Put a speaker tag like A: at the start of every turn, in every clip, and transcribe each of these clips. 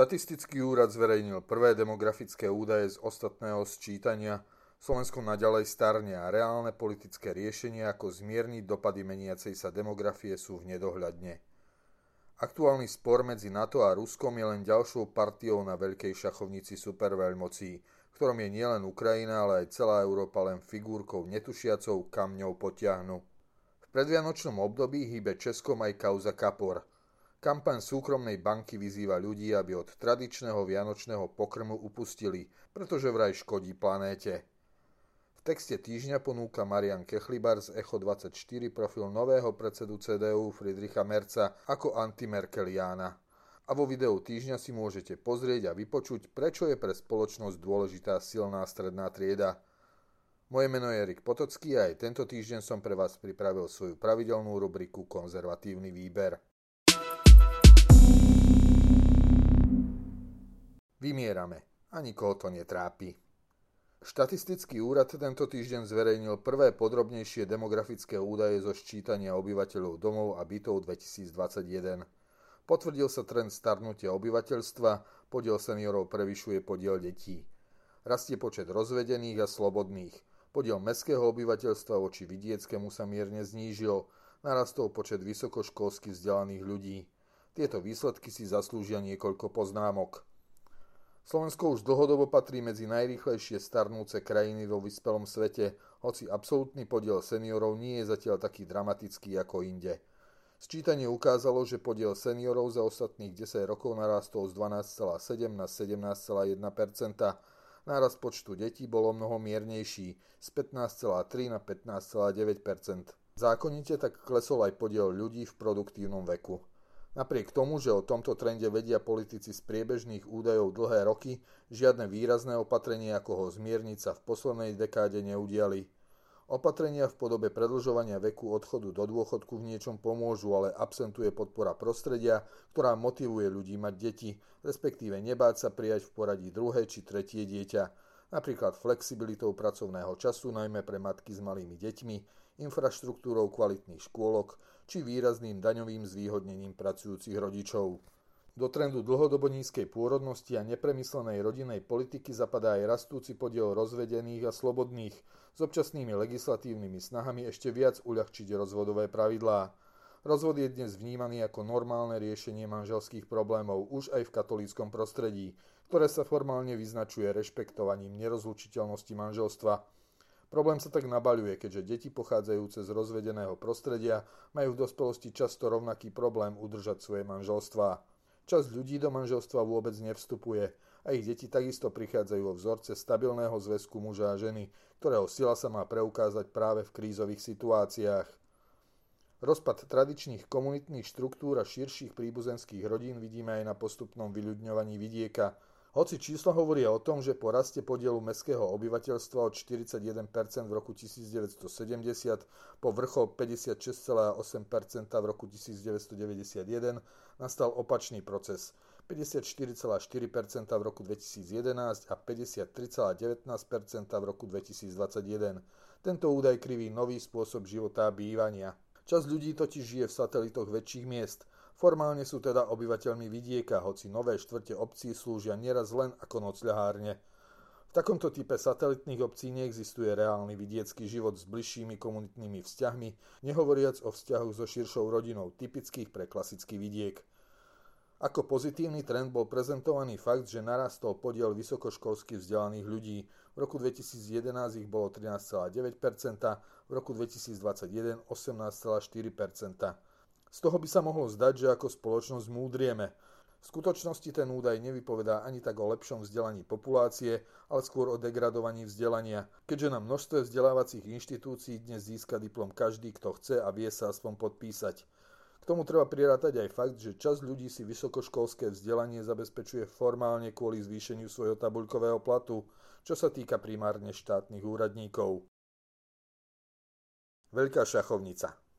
A: Štatistický úrad zverejnil prvé demografické údaje z ostatného sčítania. Slovensko naďalej starne a reálne politické riešenia ako zmierniť dopady meniacej sa demografie sú v nedohľadne. Aktuálny spor medzi NATO a Ruskom je len ďalšou partiou na veľkej šachovnici superveľmocí, ktorom je nielen Ukrajina, ale aj celá Európa len figurkou netušiacou, kam ňou potiahnu. V predvianočnom období hýbe Českom aj kauza Kapor – Kampaň súkromnej banky vyzýva ľudí, aby od tradičného vianočného pokrmu upustili, pretože vraj škodí planéte. V texte týždňa ponúka Marian Kechlibar z Echo24 profil nového predsedu CDU Friedricha Merca ako antimerkeliána. A vo videu týždňa si môžete pozrieť a vypočuť, prečo je pre spoločnosť dôležitá silná stredná trieda. Moje meno je Erik Potocký a aj tento týždeň som pre vás pripravil svoju pravidelnú rubriku Konzervatívny výber. Vymierame a nikoho to netrápi. Štatistický úrad tento týždeň zverejnil prvé podrobnejšie demografické údaje zo ščítania obyvateľov domov a bytov 2021. Potvrdil sa trend starnutia obyvateľstva, podiel seniorov prevyšuje podiel detí. Rastie počet rozvedených a slobodných. Podiel mestského obyvateľstva voči vidieckému sa mierne znížil, narastol počet vysokoškolsky vzdelaných ľudí. Tieto výsledky si zaslúžia niekoľko poznámok. Slovensko už dlhodobo patrí medzi najrýchlejšie starnúce krajiny vo vyspelom svete, hoci absolútny podiel seniorov nie je zatiaľ taký dramatický ako inde. Sčítanie ukázalo, že podiel seniorov za ostatných 10 rokov narastol z 12,7 na 17,1% Nárast počtu detí bolo mnoho miernejší, z 15,3 na 15,9% Zákonite tak klesol aj podiel ľudí v produktívnom veku. Napriek tomu, že o tomto trende vedia politici z priebežných údajov dlhé roky, žiadne výrazné opatrenie ako ho zmierniť sa v poslednej dekáde neudiali. Opatrenia v podobe predlžovania veku odchodu do dôchodku v niečom pomôžu, ale absentuje podpora prostredia, ktorá motivuje ľudí mať deti, respektíve nebáť sa prijať v poradí druhé či tretie dieťa, napríklad flexibilitou pracovného času, najmä pre matky s malými deťmi, infraštruktúrou kvalitných škôlok či výrazným daňovým zvýhodnením pracujúcich rodičov. Do trendu dlhodobo nízkej pôrodnosti a nepremyslenej rodinnej politiky zapadá aj rastúci podiel rozvedených a slobodných s občasnými legislatívnymi snahami ešte viac uľahčiť rozvodové pravidlá. Rozvod je dnes vnímaný ako normálne riešenie manželských problémov už aj v katolíckom prostredí, ktoré sa formálne vyznačuje rešpektovaním nerozlučiteľnosti manželstva. Problém sa tak nabaľuje, keďže deti pochádzajúce z rozvedeného prostredia majú v dospelosti často rovnaký problém udržať svoje manželstvá. Časť ľudí do manželstva vôbec nevstupuje a ich deti takisto prichádzajú o vzorce stabilného zväzku muža a ženy, ktorého sila sa má preukázať práve v krízových situáciách. Rozpad tradičných komunitných štruktúr a širších príbuzenských rodín vidíme aj na postupnom vyľudňovaní vidieka – hoci čísla hovoria o tom, že po raste podielu mestského obyvateľstva od 41% v roku 1970 po vrchol 56,8% v roku 1991 nastal opačný proces 54,4% v roku 2011 a 53,19% v roku 2021. Tento údaj kriví nový spôsob života a bývania. Časť ľudí totiž žije v satelitoch väčších miest – Formálne sú teda obyvateľmi vidieka, hoci nové štvrte obcí slúžia nieraz len ako nocľahárne. V takomto type satelitných obcí neexistuje reálny vidiecký život s bližšími komunitnými vzťahmi, nehovoriac o vzťahoch so širšou rodinou, typických pre klasický vidiek. Ako pozitívny trend bol prezentovaný fakt, že narastol podiel vysokoškolsky vzdelaných ľudí. V roku 2011 ich bolo 13,9%, v roku 2021 18,4%. Z toho by sa mohlo zdať, že ako spoločnosť múdrieme. V skutočnosti ten údaj nevypovedá ani tak o lepšom vzdelaní populácie, ale skôr o degradovaní vzdelania, keďže na množstve vzdelávacích inštitúcií dnes získa diplom každý, kto chce a vie sa aspoň podpísať. K tomu treba prirátať aj fakt, že časť ľudí si vysokoškolské vzdelanie zabezpečuje formálne kvôli zvýšeniu svojho tabuľkového platu, čo sa týka primárne štátnych úradníkov. Veľká šachovnica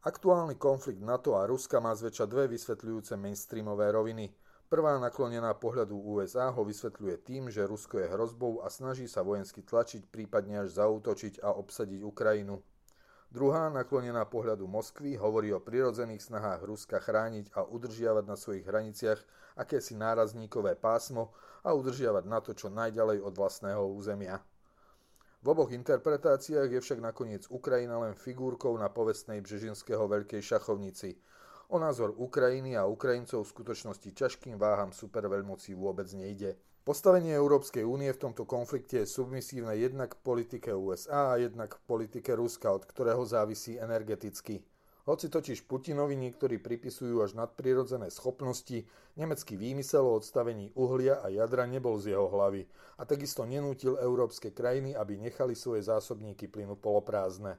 A: Aktuálny konflikt NATO a Ruska má zväčša dve vysvetľujúce mainstreamové roviny. Prvá naklonená pohľadu USA ho vysvetľuje tým, že Rusko je hrozbou a snaží sa vojensky tlačiť, prípadne až zautočiť a obsadiť Ukrajinu. Druhá, naklonená pohľadu Moskvy, hovorí o prirodzených snahách Ruska chrániť a udržiavať na svojich hraniciach akési nárazníkové pásmo a udržiavať na to čo najďalej od vlastného územia. V oboch interpretáciách je však nakoniec Ukrajina len figúrkou na povestnej Břežinského veľkej šachovnici. O názor Ukrajiny a Ukrajincov v skutočnosti ťažkým váham superveľmocí vôbec nejde. Postavenie Európskej únie v tomto konflikte je submisívne jednak politike USA a jednak politike Ruska, od ktorého závisí energeticky. Hoci totiž Putinovi niektorí pripisujú až nadprirodzené schopnosti, nemecký výmysel o odstavení uhlia a jadra nebol z jeho hlavy a takisto nenútil európske krajiny, aby nechali svoje zásobníky plynu poloprázdne.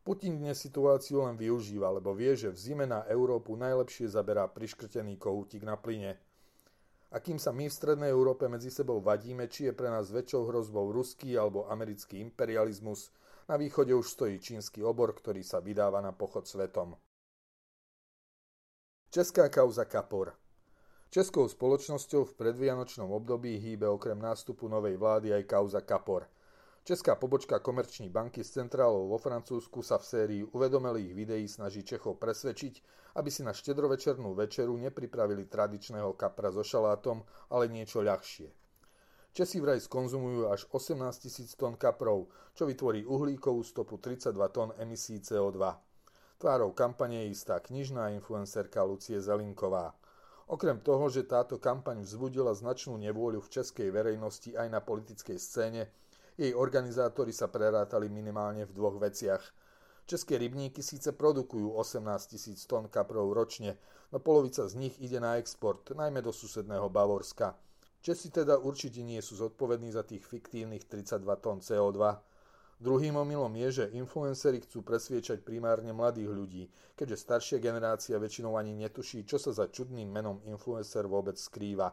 A: Putin dnes situáciu len využíva, lebo vie, že v zime na Európu najlepšie zaberá priškrtený kohútik na plyne. A kým sa my v Strednej Európe medzi sebou vadíme, či je pre nás väčšou hrozbou ruský alebo americký imperializmus, na východe už stojí čínsky obor, ktorý sa vydáva na pochod svetom. Česká kauza Kapor Českou spoločnosťou v predvianočnom období hýbe okrem nástupu novej vlády aj kauza Kapor. Česká pobočka Komerční banky s centrálou vo Francúzsku sa v sérii uvedomelých videí snaží Čechov presvedčiť, aby si na štedrovečernú večeru nepripravili tradičného kapra so šalátom, ale niečo ľahšie. Česi vraj skonzumujú až 18 tisíc tón kaprov, čo vytvorí uhlíkovú stopu 32 tón emisí CO2. Tvárou kampane je istá knižná influencerka Lucie Zelinková. Okrem toho, že táto kampaň vzbudila značnú nevôľu v českej verejnosti aj na politickej scéne, jej organizátori sa prerátali minimálne v dvoch veciach. České rybníky síce produkujú 18 tisíc tón kaprov ročne, no polovica z nich ide na export, najmä do susedného Bavorska – Česi teda určite nie sú zodpovední za tých fiktívnych 32 tón CO2. Druhým omylom je, že influenceri chcú presviečať primárne mladých ľudí, keďže staršia generácia väčšinou ani netuší, čo sa za čudným menom influencer vôbec skrýva.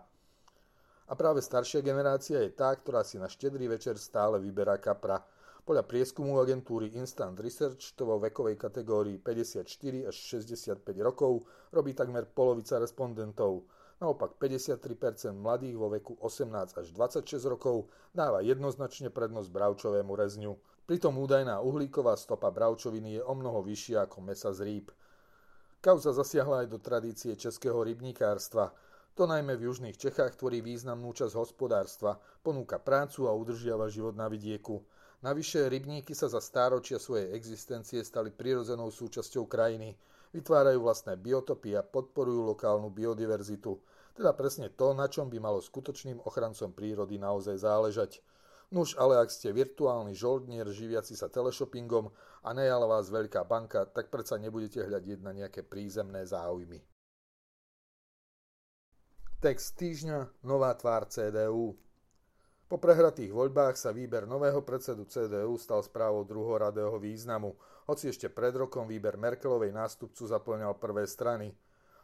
A: A práve staršia generácia je tá, ktorá si na štedrý večer stále vyberá kapra. Podľa prieskumu agentúry Instant Research to vo vekovej kategórii 54 až 65 rokov robí takmer polovica respondentov – Naopak 53% mladých vo veku 18 až 26 rokov dáva jednoznačne prednosť bravčovému rezňu. Pritom údajná uhlíková stopa bravčoviny je o mnoho vyššia ako mesa z rýb. Kauza zasiahla aj do tradície českého rybníkárstva. To najmä v južných Čechách tvorí významnú časť hospodárstva, ponúka prácu a udržiava život na vidieku. Navyše rybníky sa za stáročia svojej existencie stali prirodzenou súčasťou krajiny vytvárajú vlastné biotopy a podporujú lokálnu biodiverzitu, teda presne to, na čom by malo skutočným ochrancom prírody naozaj záležať. Nuž, ale ak ste virtuálny žoldnier živiaci sa teleshoppingom a nejala vás veľká banka, tak predsa nebudete hľadiť na nejaké prízemné záujmy. Text týždňa Nová tvár CDU po prehratých voľbách sa výber nového predsedu CDU stal správou druhoradého významu, hoci ešte pred rokom výber Merkelovej nástupcu zaplňal prvé strany.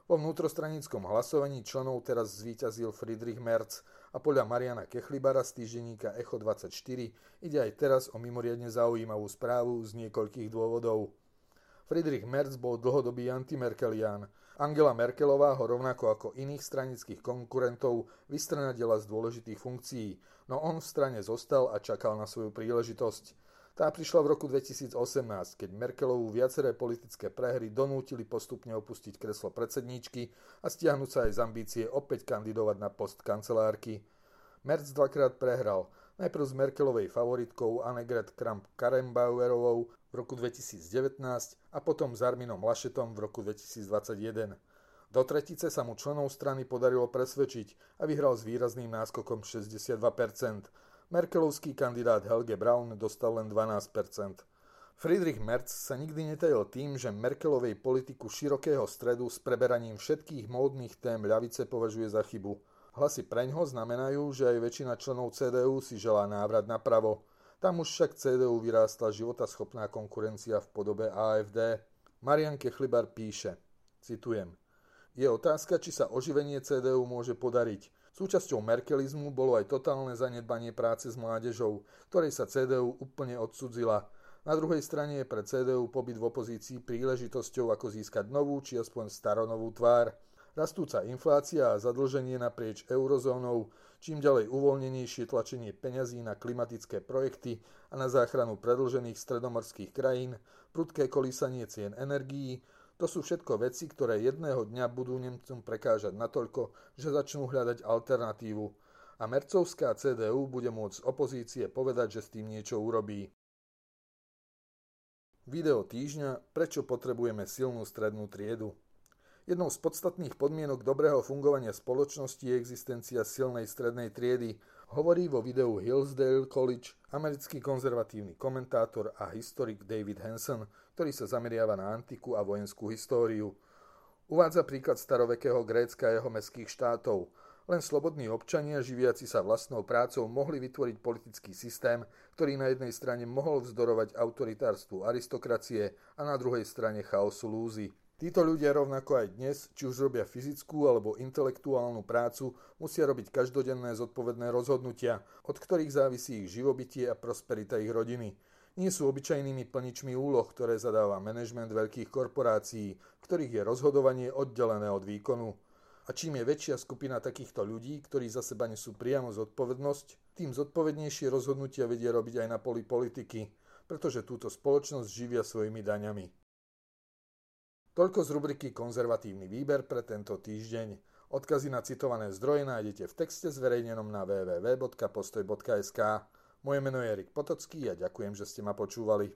A: Po vnútrostranickom hlasovaní členov teraz zvíťazil Friedrich Merz a podľa Mariana Kechlibara z týždenníka Echo 24 ide aj teraz o mimoriadne zaujímavú správu z niekoľkých dôvodov. Friedrich Merz bol dlhodobý antimerkelián, Angela Merkelová ho rovnako ako iných stranických konkurentov vystranadila z dôležitých funkcií, no on v strane zostal a čakal na svoju príležitosť. Tá prišla v roku 2018, keď Merkelovú viaceré politické prehry donútili postupne opustiť kreslo predsedníčky a stiahnuť sa aj z ambície opäť kandidovať na post kancelárky. Merz dvakrát prehral, najprv s Merkelovej favoritkou Annegret Kramp-Karrenbauerovou v roku 2019 a potom s Arminom Lašetom v roku 2021. Do tretice sa mu členov strany podarilo presvedčiť a vyhral s výrazným náskokom 62%. Merkelovský kandidát Helge Braun dostal len 12%. Friedrich Merz sa nikdy netajil tým, že Merkelovej politiku širokého stredu s preberaním všetkých módnych tém ľavice považuje za chybu. Hlasy preňho znamenajú, že aj väčšina členov CDU si želá návrat napravo. Tam už však CDU vyrástla životaschopná konkurencia v podobe AFD. Marian Kechlibar píše, citujem, je otázka, či sa oživenie CDU môže podariť. Súčasťou merkelizmu bolo aj totálne zanedbanie práce s mládežou, ktorej sa CDU úplne odsudzila. Na druhej strane je pre CDU pobyt v opozícii príležitosťou, ako získať novú či aspoň staronovú tvár. Rastúca inflácia a zadlženie naprieč eurozónou čím ďalej uvoľnenejšie tlačenie peňazí na klimatické projekty a na záchranu predlžených stredomorských krajín, prudké kolísanie cien energií, to sú všetko veci, ktoré jedného dňa budú Nemcom prekážať natoľko, že začnú hľadať alternatívu a Mercovská CDU bude môcť z opozície povedať, že s tým niečo urobí. Video týždňa Prečo potrebujeme silnú strednú triedu? Jednou z podstatných podmienok dobrého fungovania spoločnosti je existencia silnej strednej triedy, hovorí vo videu Hillsdale College americký konzervatívny komentátor a historik David Hanson, ktorý sa zameriava na antiku a vojenskú históriu. Uvádza príklad starovekého Grécka a jeho mestských štátov. Len slobodní občania, živiaci sa vlastnou prácou, mohli vytvoriť politický systém, ktorý na jednej strane mohol vzdorovať autoritárstvu aristokracie a na druhej strane chaosu lúzy. Títo ľudia rovnako aj dnes, či už robia fyzickú alebo intelektuálnu prácu, musia robiť každodenné zodpovedné rozhodnutia, od ktorých závisí ich živobytie a prosperita ich rodiny. Nie sú obyčajnými plničmi úloh, ktoré zadáva manažment veľkých korporácií, ktorých je rozhodovanie oddelené od výkonu. A čím je väčšia skupina takýchto ľudí, ktorí za seba nesú priamo zodpovednosť, tým zodpovednejšie rozhodnutia vedia robiť aj na poli politiky, pretože túto spoločnosť živia svojimi daňami. Toľko z rubriky Konzervatívny výber pre tento týždeň. Odkazy na citované zdroje nájdete v texte zverejnenom na www.postoj.sk. Moje meno je Erik Potocký a ďakujem, že ste ma počúvali.